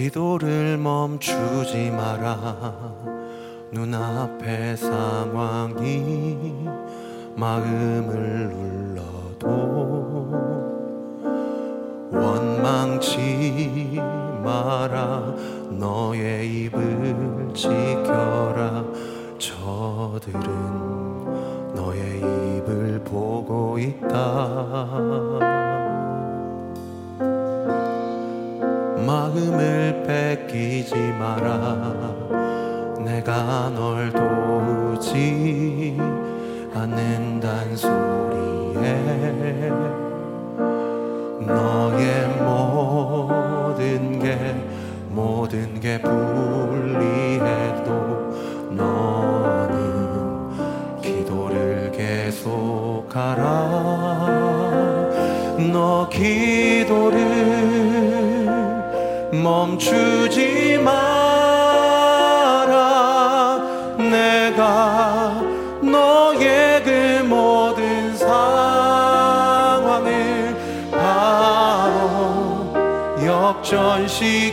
기도를 멈추지 마라. 눈앞의 상황이 마음을 눌러도 원망치 마라. 너의 입을 지켜라. 저들은 너의 입을 보고 있다 마음을 뺏기지 마라. 내가 널 도우지 않는단 소리에 너의 모든 게 모든 게 불리해도 너는 기도를 계속하라. 너 기도를 멈추지 마라. 내가 너의 그 모든 상황을 바로 역전시키리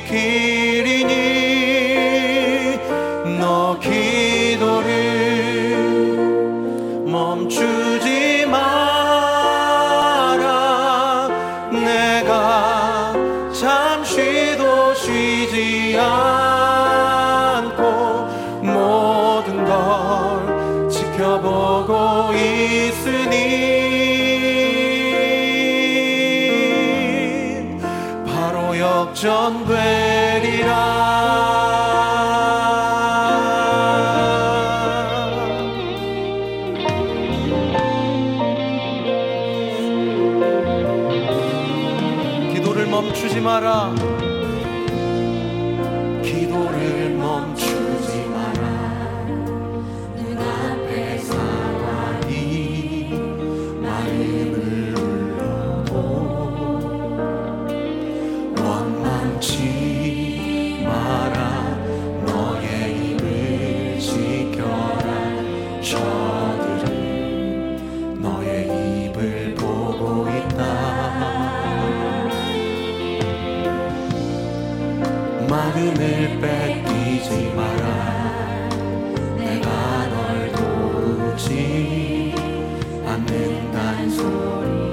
저들은 너의 입을 보고 있다. 마음을 뺏기지 마라. 내가 널 도우지 않는단 소리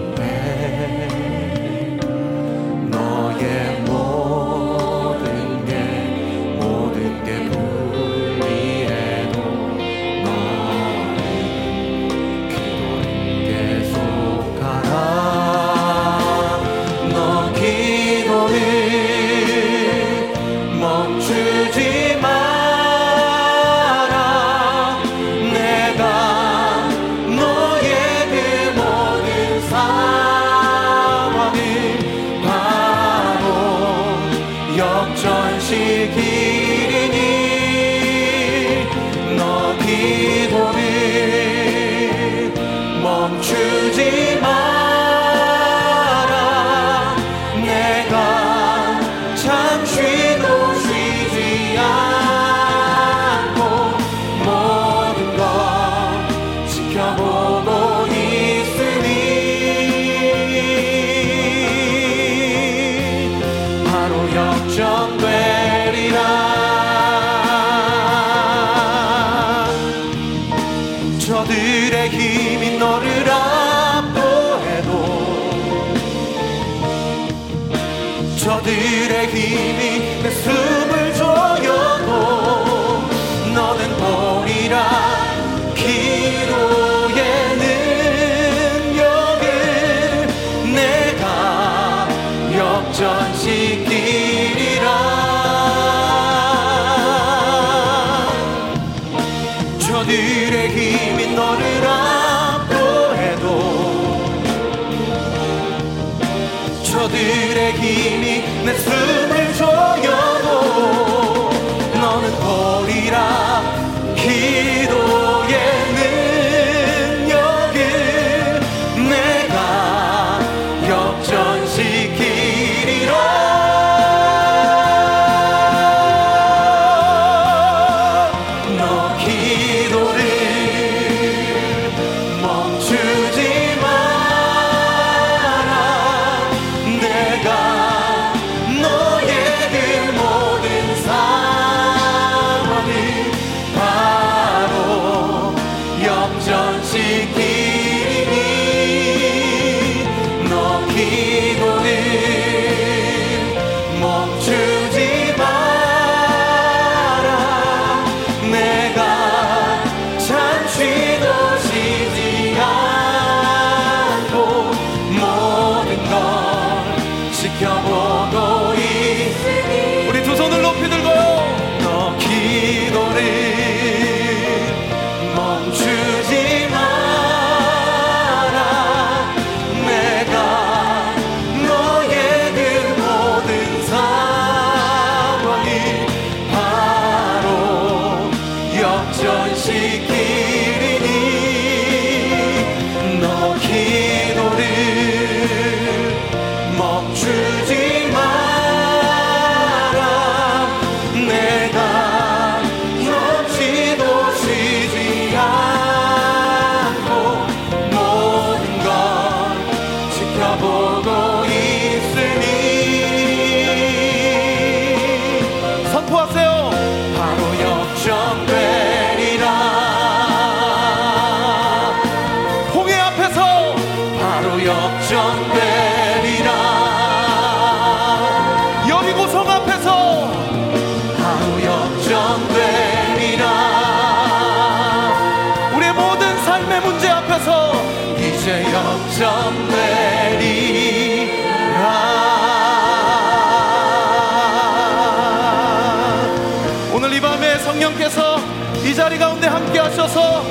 하셔서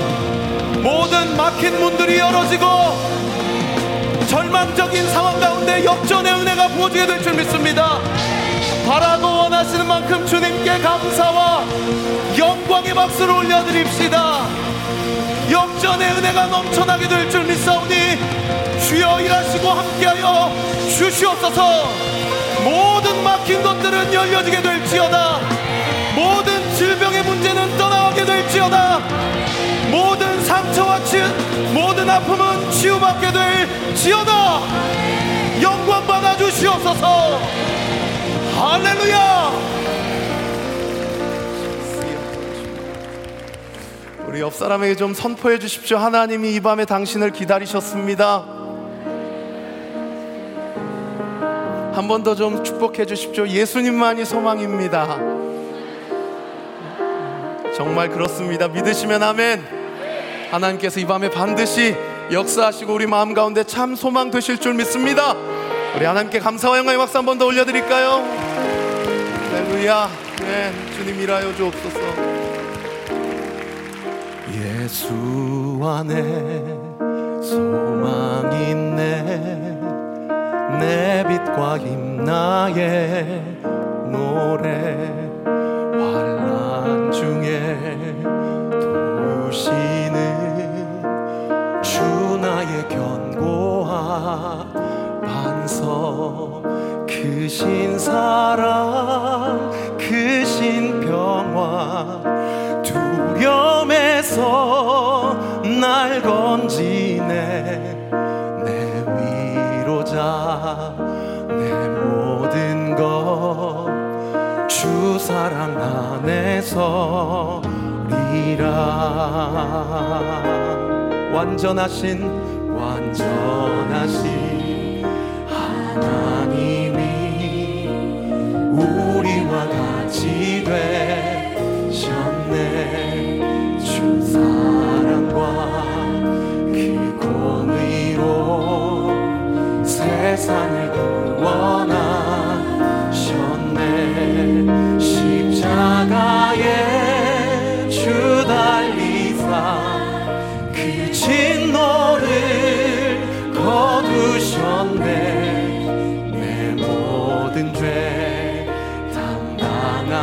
모든 막힌 문들이 열어지고 절망적인 상황 가운데 역전의 은혜가 부어지게 될 줄 믿습니다. 바라고 원하시는 만큼 주님께 감사와 영광의 박수를 올려드립시다. 역전의 은혜가 넘쳐나게 될 줄 믿사오니 주여 일하시고 함께하여 주시옵소서 모든 막힌 것들은 열려지게 될지어다 모든 될지어다 모든 상처와 치, 모든 아픔은 치유받게 될지어다. 영광 받아 주시옵소서. 할렐루야. 우리 옆 사람에게 좀 선포해 주십시오. 하나님이 이 밤에 당신을 기다리셨습니다. 한 번 더 좀 축복해 주십시오. 예수님만이 소망입니다 정말 그렇습니다. 믿으시면 아멘. 하나님께서 이 밤에 반드시 역사하시고 우리 마음 가운데 참 소망 되실 줄 믿습니다. 우리 하나님께 감사와 영광의 박수 한 번 더 올려드릴까요? 할렐루야. 네, 주님 일하여 주옵소서. 예수 안에 소망 있네 내 빛과 힘 나의 노래 중에 도우시는 주 나의 견고한 반석 크신 사랑 크신 평화 두려움에서 날 건지네. 내 위로자 내 주 사랑 안에서 리라. 완전하신 완전하신 하나님이 우리와 같이 되셨네. 주 사랑과 그 공의로 세상을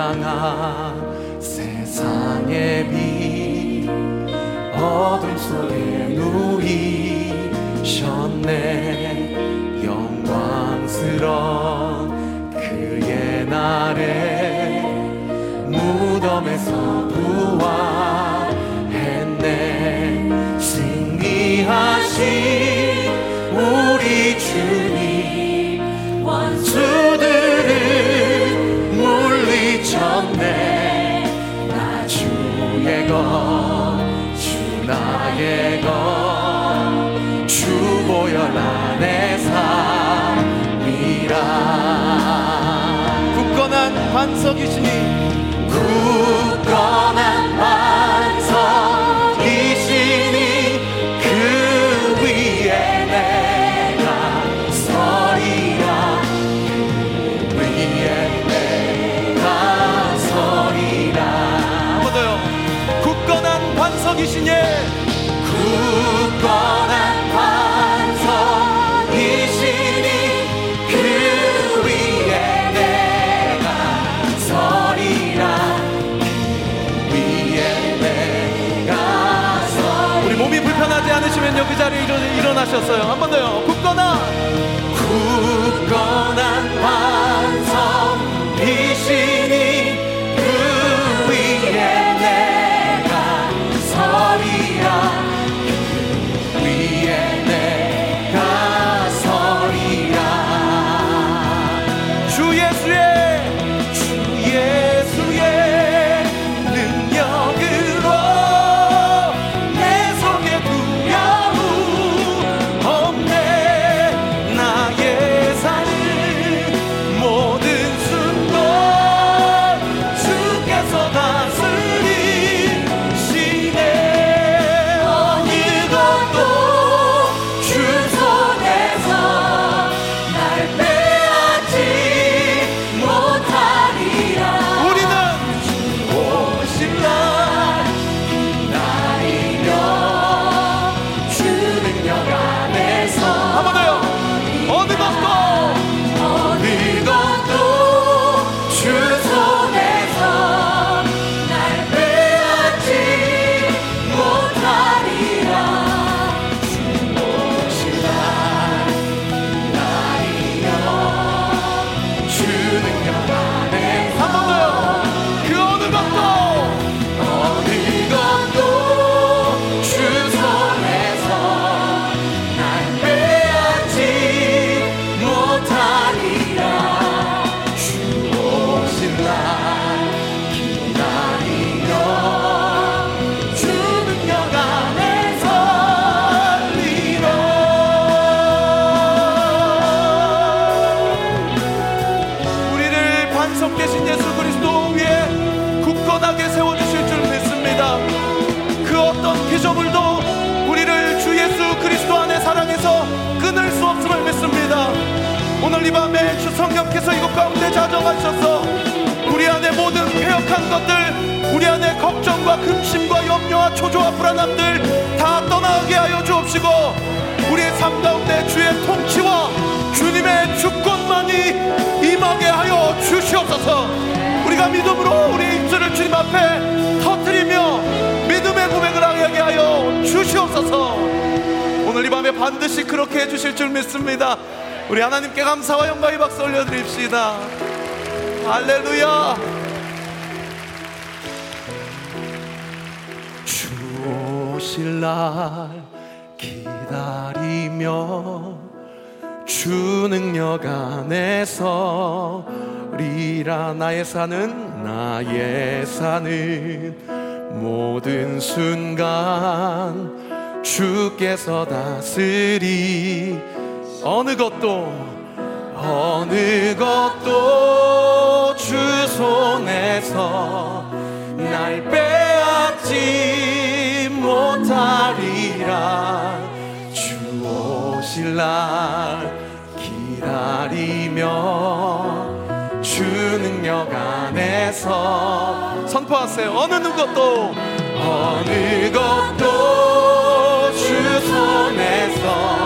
죽임당한 세상의 빛 어둠 속에 누이셨네. 영광스러운 그의 날에 무덤에서 부활했네. 승리하신 것 주 나의 것 주 보혈 안에 살리라. 굳건한 반석이시니 굳건 일어나셨어요. 한 번 더요 자정하셔서 우리 안에 모든 폐역한 것들, 우리 안에 걱정과 근심과 염려와 초조와 불안함들 다 떠나게 하여 주옵시고 우리의 삶 가운데 주의 통치와 주님의 주권만이 임하게 하여 주시옵소서. 우리가 믿음으로 우리 입술을 주님 앞에 터뜨리며 믿음의 고백을 하게 하여 주시옵소서. 오늘 이 밤에 반드시 그렇게 해주실 줄 믿습니다. 우리 하나님께 감사와 영광의 박수 올려드립시다 할렐루야. 주 오실 날 기다리며 주 능력 안에서 리라 나의 사는 나의 사는 모든 순간 주께서 다스리 어느 것도 어느 것도 주 손에서 날 빼앗지 못하리라. 주 오실 날 기다리며 주 능력 안에서 선포하세요. 어느 것도 어느 것도 주 손에서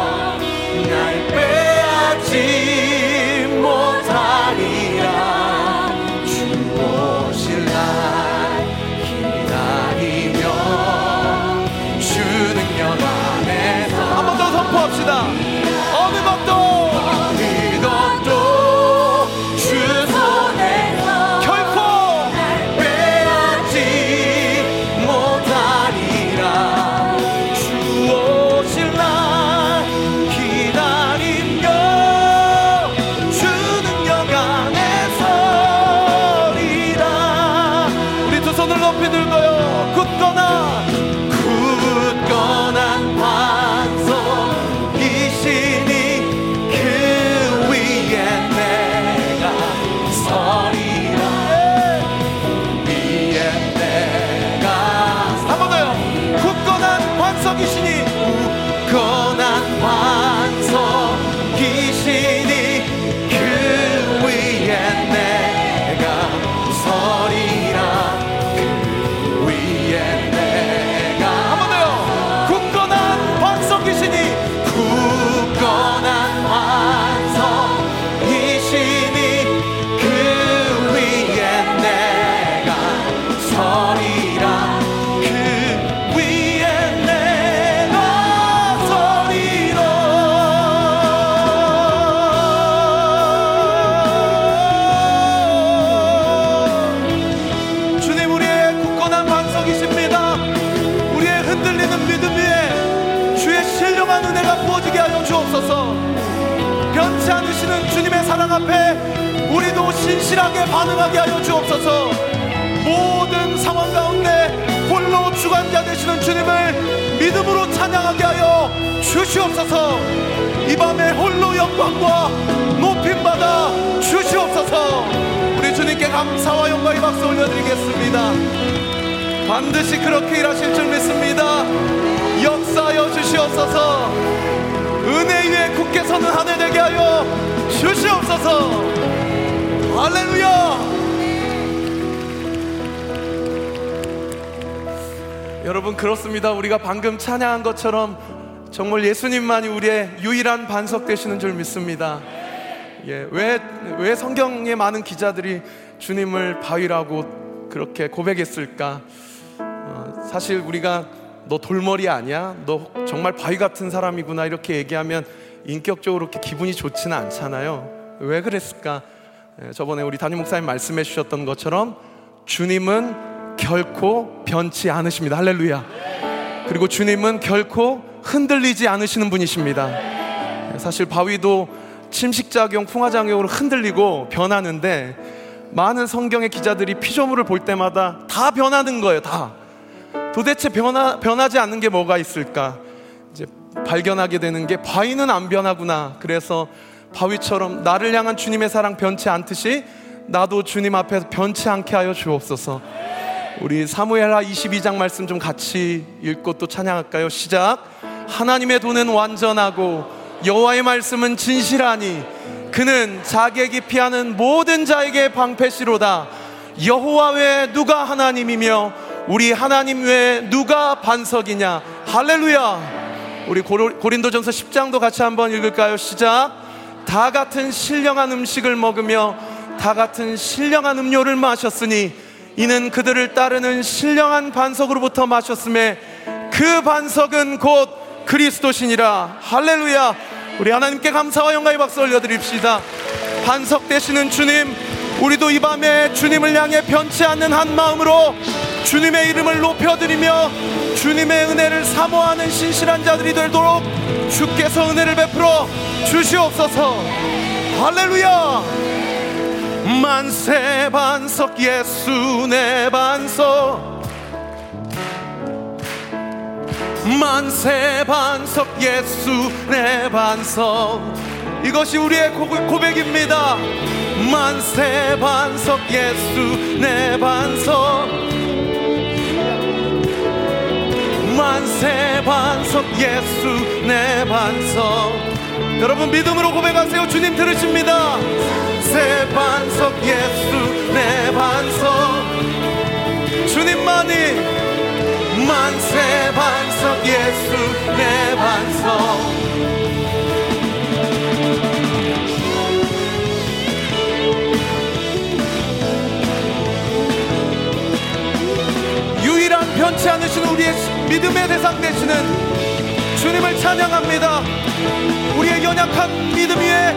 앞에 우리도 신실하게 반응하게 하여 주옵소서. 모든 상황 가운데 홀로 주관자 되시는 주님을 믿음으로 찬양하게 하여 주시옵소서. 이 밤에 홀로 영광과 높임 받아 주시옵소서. 우리 주님께 감사와 영광의 박수 올려드리겠습니다. 반드시 그렇게 일하실 줄 믿습니다. 역사하여 주시옵소서. 은혜 위에 굳게 서는 한해 되게 하여 주시옵소서 할렐루야 여러분 그렇습니다. 우리가 방금 찬양한 것처럼 정말 예수님만이 우리의 유일한 반석 되시는 줄 믿습니다. 예, 왜, 왜 성경에 많은 기자들이 주님을 바위라고 그렇게 고백했을까? 어, 사실 우리가 너 돌머리 아니야? 너 정말 바위 같은 사람이구나 이렇게 얘기하면 인격적으로 그렇게 기분이 좋지는 않잖아요. 왜 그랬을까? 예, 저번에 우리 담임 목사님 말씀해 주셨던 것처럼 주님은 결코 변치 않으십니다. 할렐루야. 그리고 주님은 결코 흔들리지 않으시는 분이십니다. 예, 사실 바위도 침식작용, 풍화작용으로 흔들리고 변하는데 많은 성경의 기자들이 피조물을 볼 때마다 다 변하는 거예요. 다. 도대체 변하, 변하지 않는 게 뭐가 있을까? 발견하게 되는 게 바위는 안 변하구나. 그래서 바위처럼 나를 향한 주님의 사랑 변치 않듯이 나도 주님 앞에서 변치 않게 하여 주옵소서. 우리 사무엘하 22장 말씀 좀 같이 읽고 또 찬양할까요? 시작. 하나님의 도는 완전하고 여호와의 말씀은 진실하니 그는 자객이 피하는 모든 자에게 방패시로다. 여호와 외에 누가 하나님이며 우리 하나님 외에 누가 반석이냐? 할렐루야. 우리 고린도전서 10장도 같이 한번 읽을까요? 시작. 다 같은 신령한 음식을 먹으며 다 같은 신령한 음료를 마셨으니 이는 그들을 따르는 신령한 반석으로부터 마셨음에 그 반석은 곧 그리스도시니라. 할렐루야. 우리 하나님께 감사와 영광의 박수 올려드립시다. 반석 되시는 주님, 우리도 이 밤에 주님을 향해 변치 않는 한 마음으로 주님의 이름을 높여드리며 주님의 은혜를 사모하는 신실한 자들이 되도록 주께서 은혜를 베풀어 주시옵소서. 할렐루야. 만세 반석 예수 내 반석 만세 반석 예수 내 반석 이것이 우리의 고백입니다. 만세 반석 예수 내 반석. 만세 반석 예수 내 반석. 여러분 믿음으로 고백하세요. 주님 들으십니다. 새 반석 예수 내 반석. 주님만이 만세 반석 예수 내 반석 믿음의 대상 되시는 주님을 찬양합니다. 우리의 연약한 믿음 위에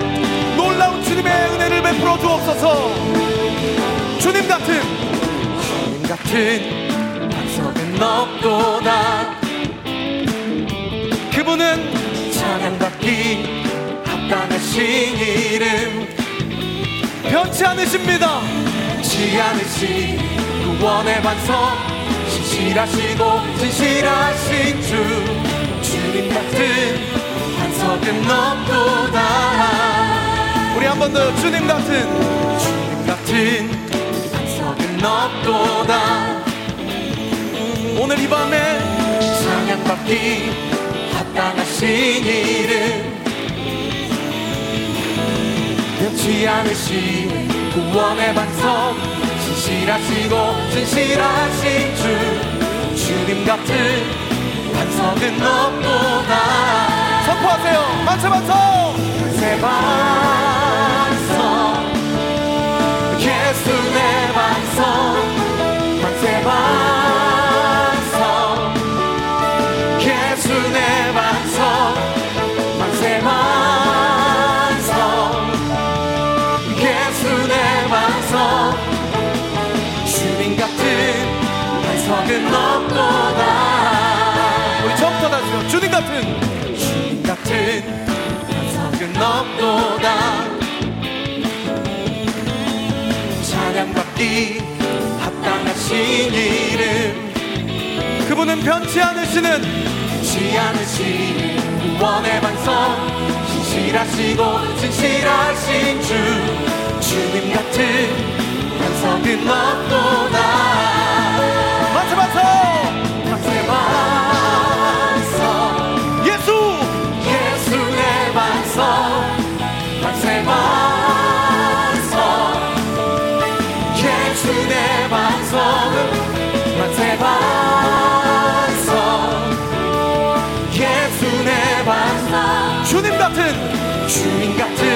놀라운 주님의 은혜를 베풀어 주옵소서. 주님 같은 주님 같은 없도다. 그분은 찬양받기 합당하신 이름. 변치 않으십니다. 변치 않으신 구원의 반석 신실하시고 진실하신 주. 주님 같은 반석은 없도다. 우리 한 번 더 주님 같은. 주님 같은 반석은 없도다. 오늘 이 밤에 찬양받기 합당하신 이름. 변치 않으신 구원의 반석 진실하시고 진실하신 주 주님 같은 반석은 없도다. 선포하세요. 만세 반석 같은 신 같은 성은 넘도다 찬양받기 합당하신 이름. 그분은 변치 않으시는 변치 않으시는 구원의 방송 진실하시고 진실하신 주 주님 같은 반석은 없도다 맞춰 맞춰 같은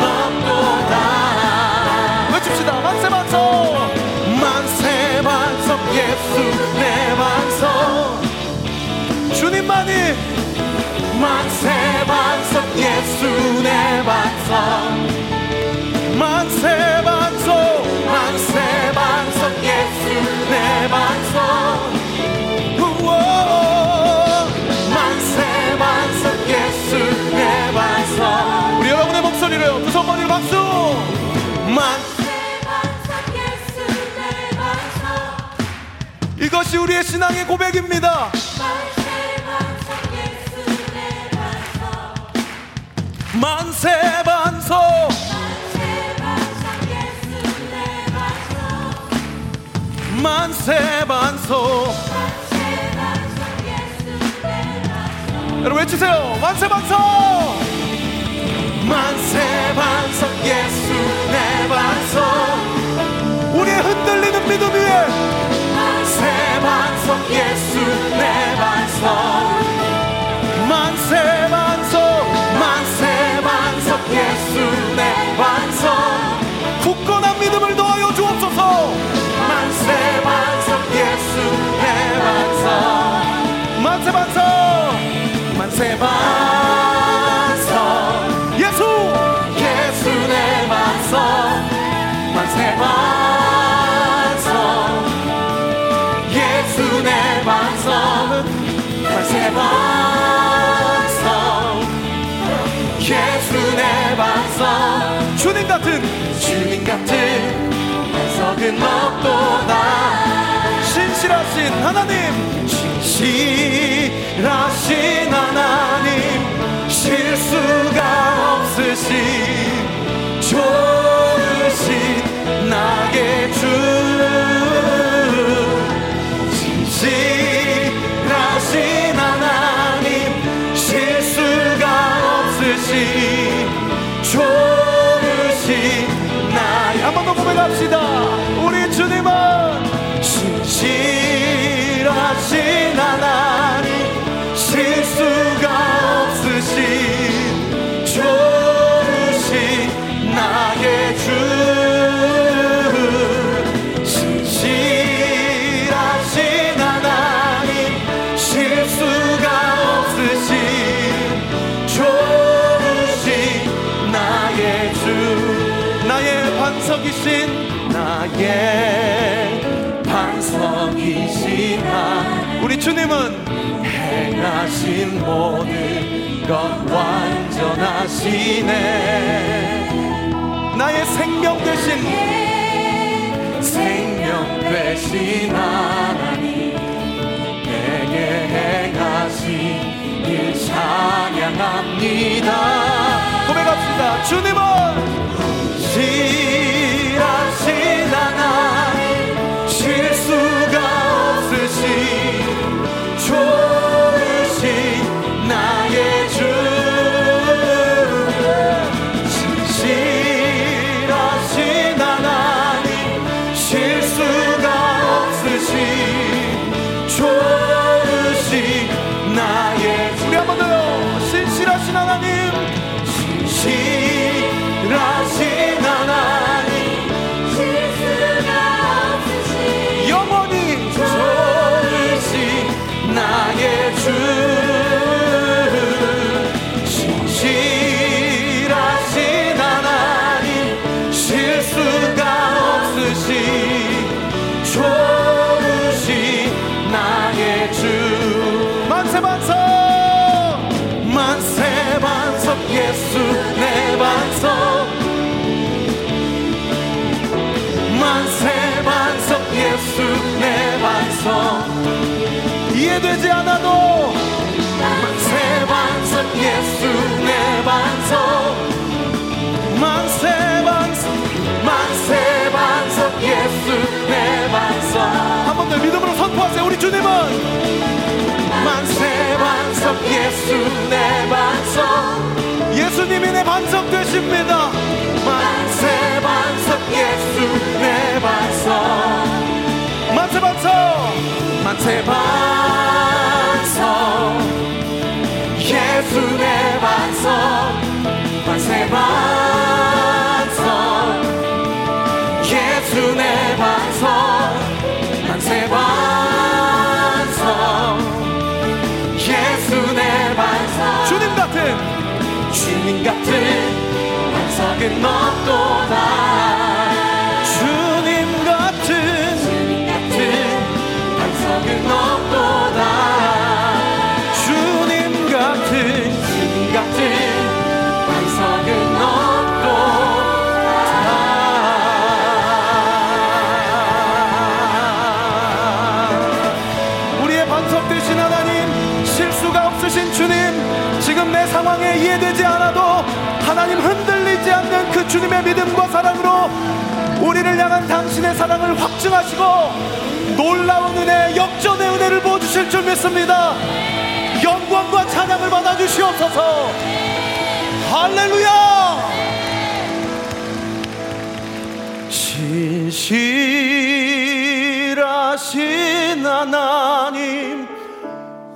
없도다 외칩시다. 만세 만세. 만세 반석 예수 내 반석. 주님만이 만세 반석 예수 내 반석. 만세 만세 만세 반석 예수 내 우와. 만세 반석 예수 내 반석 목소리로 두 손 머리 박수! 만세 이것이 우리의 신앙의 고백입니다. 만세 반석. 만세 반석. 여러분 외치세요. 만세 반석 만세 반석 예수 내 반석. 우리의 흔들리는 믿음 위에 만세 반석 예수 내 반석. 만세 반석 만세 반석 예수 내 반석. 굳건한 믿음을 더하여 주옵소서. 만세 반석 예수 내 반석. 만세 반석 만세 반석 주님 같은. 주님 같은 반석은 없도다. 신실하신 하나님. 신실하신 하나님 실수가 없으신 좋 것 완전하시네. 나의 생명 되신. 생명 되신 하나님. 내게 행하신 일 찬양합니다. 고백합시다. 주님은 실 이해되지 않아도 만세 반석 예수 내 반석. 만세 반석 만세 반석 예수 내 반석. 한 번 더 믿음으로 선포하세요 우리 주님은. 만세 반석 예수 내 반석. 예수님이 내 반석 되십니다. 만세 반석 예수 내 반석. 만세 반석 만세 반석 예수 내 반석 만세 반석 예수 내 반석 만세 반석 예수 내 반석 주님 같은. 주님 같은. 반석은 없도다 주님의 믿음과 사랑으로 우리를 향한 당신의 사랑을 확증하시고 놀라운 은혜 역전의 은혜를 부어주실 줄 믿습니다. 영광과 찬양을 받아주시옵소서. 할렐루야! 진실하신 하나님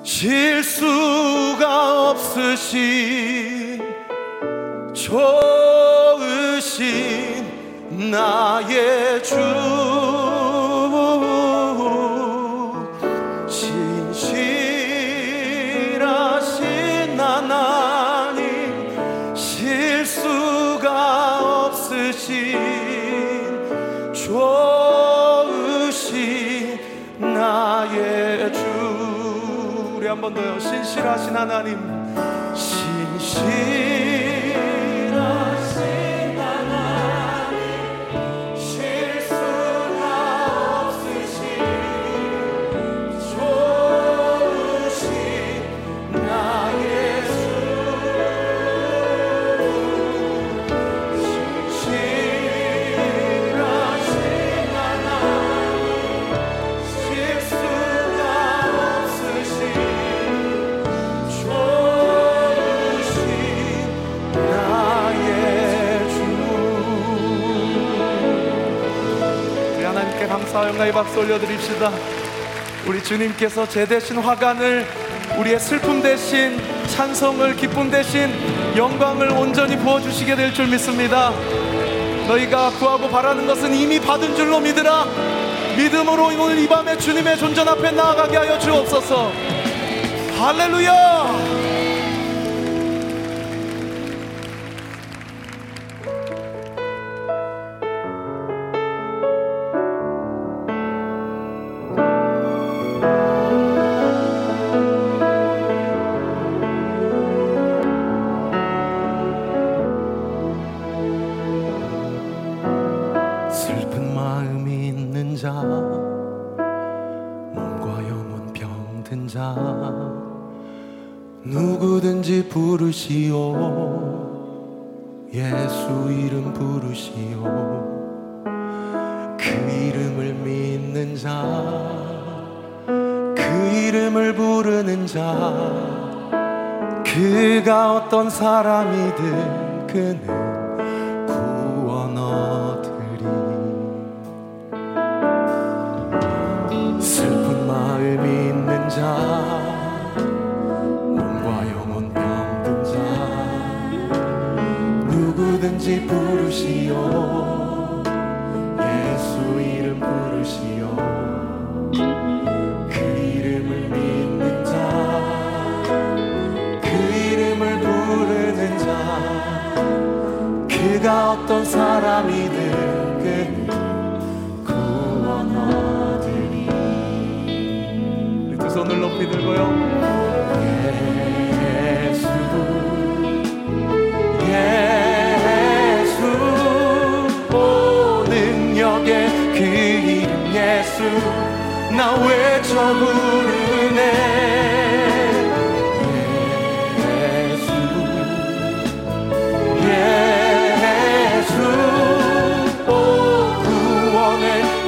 실수가 없으신 좋 으신 나의 주. 진실하신 하나님 실수가 없으신 좋으신 나의 주. 우리 한 번 더요. 신실하신 하나님 신실 영광의 박수 올려드립시다. 우리 주님께서 제 대신 화관을 우리의 슬픔 대신 찬송을 기쁨 대신 영광을 온전히 부어주시게 될 줄 믿습니다. 너희가 구하고 바라는 것은 이미 받은 줄로 믿으라. 믿음으로 오늘 이 밤에 주님의 존전 앞에 나아가게 하여 주옵소서. 할렐루야 자 그 이름을 부르는 자 그가 어떤 사람이든 그는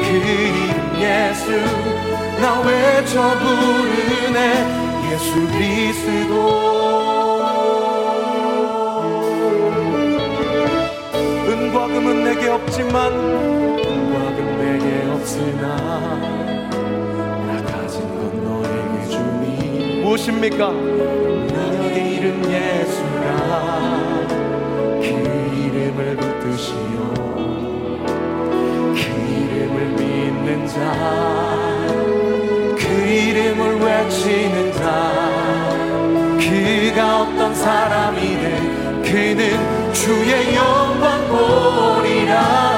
그 이름 예수 나 외쳐 부르네 예수 그리스도. 은과 금은 내게 없지만 은과 금 내게 없으나 나 가진 건 너에게 주니. 무엇입니까? 나의 이름 예수라. 그 이름을 붙드시오. 이름을 믿는 자, 그 이름을 외치는 자, 그가 어떤 사람이든 그는 주의 영광 보리라.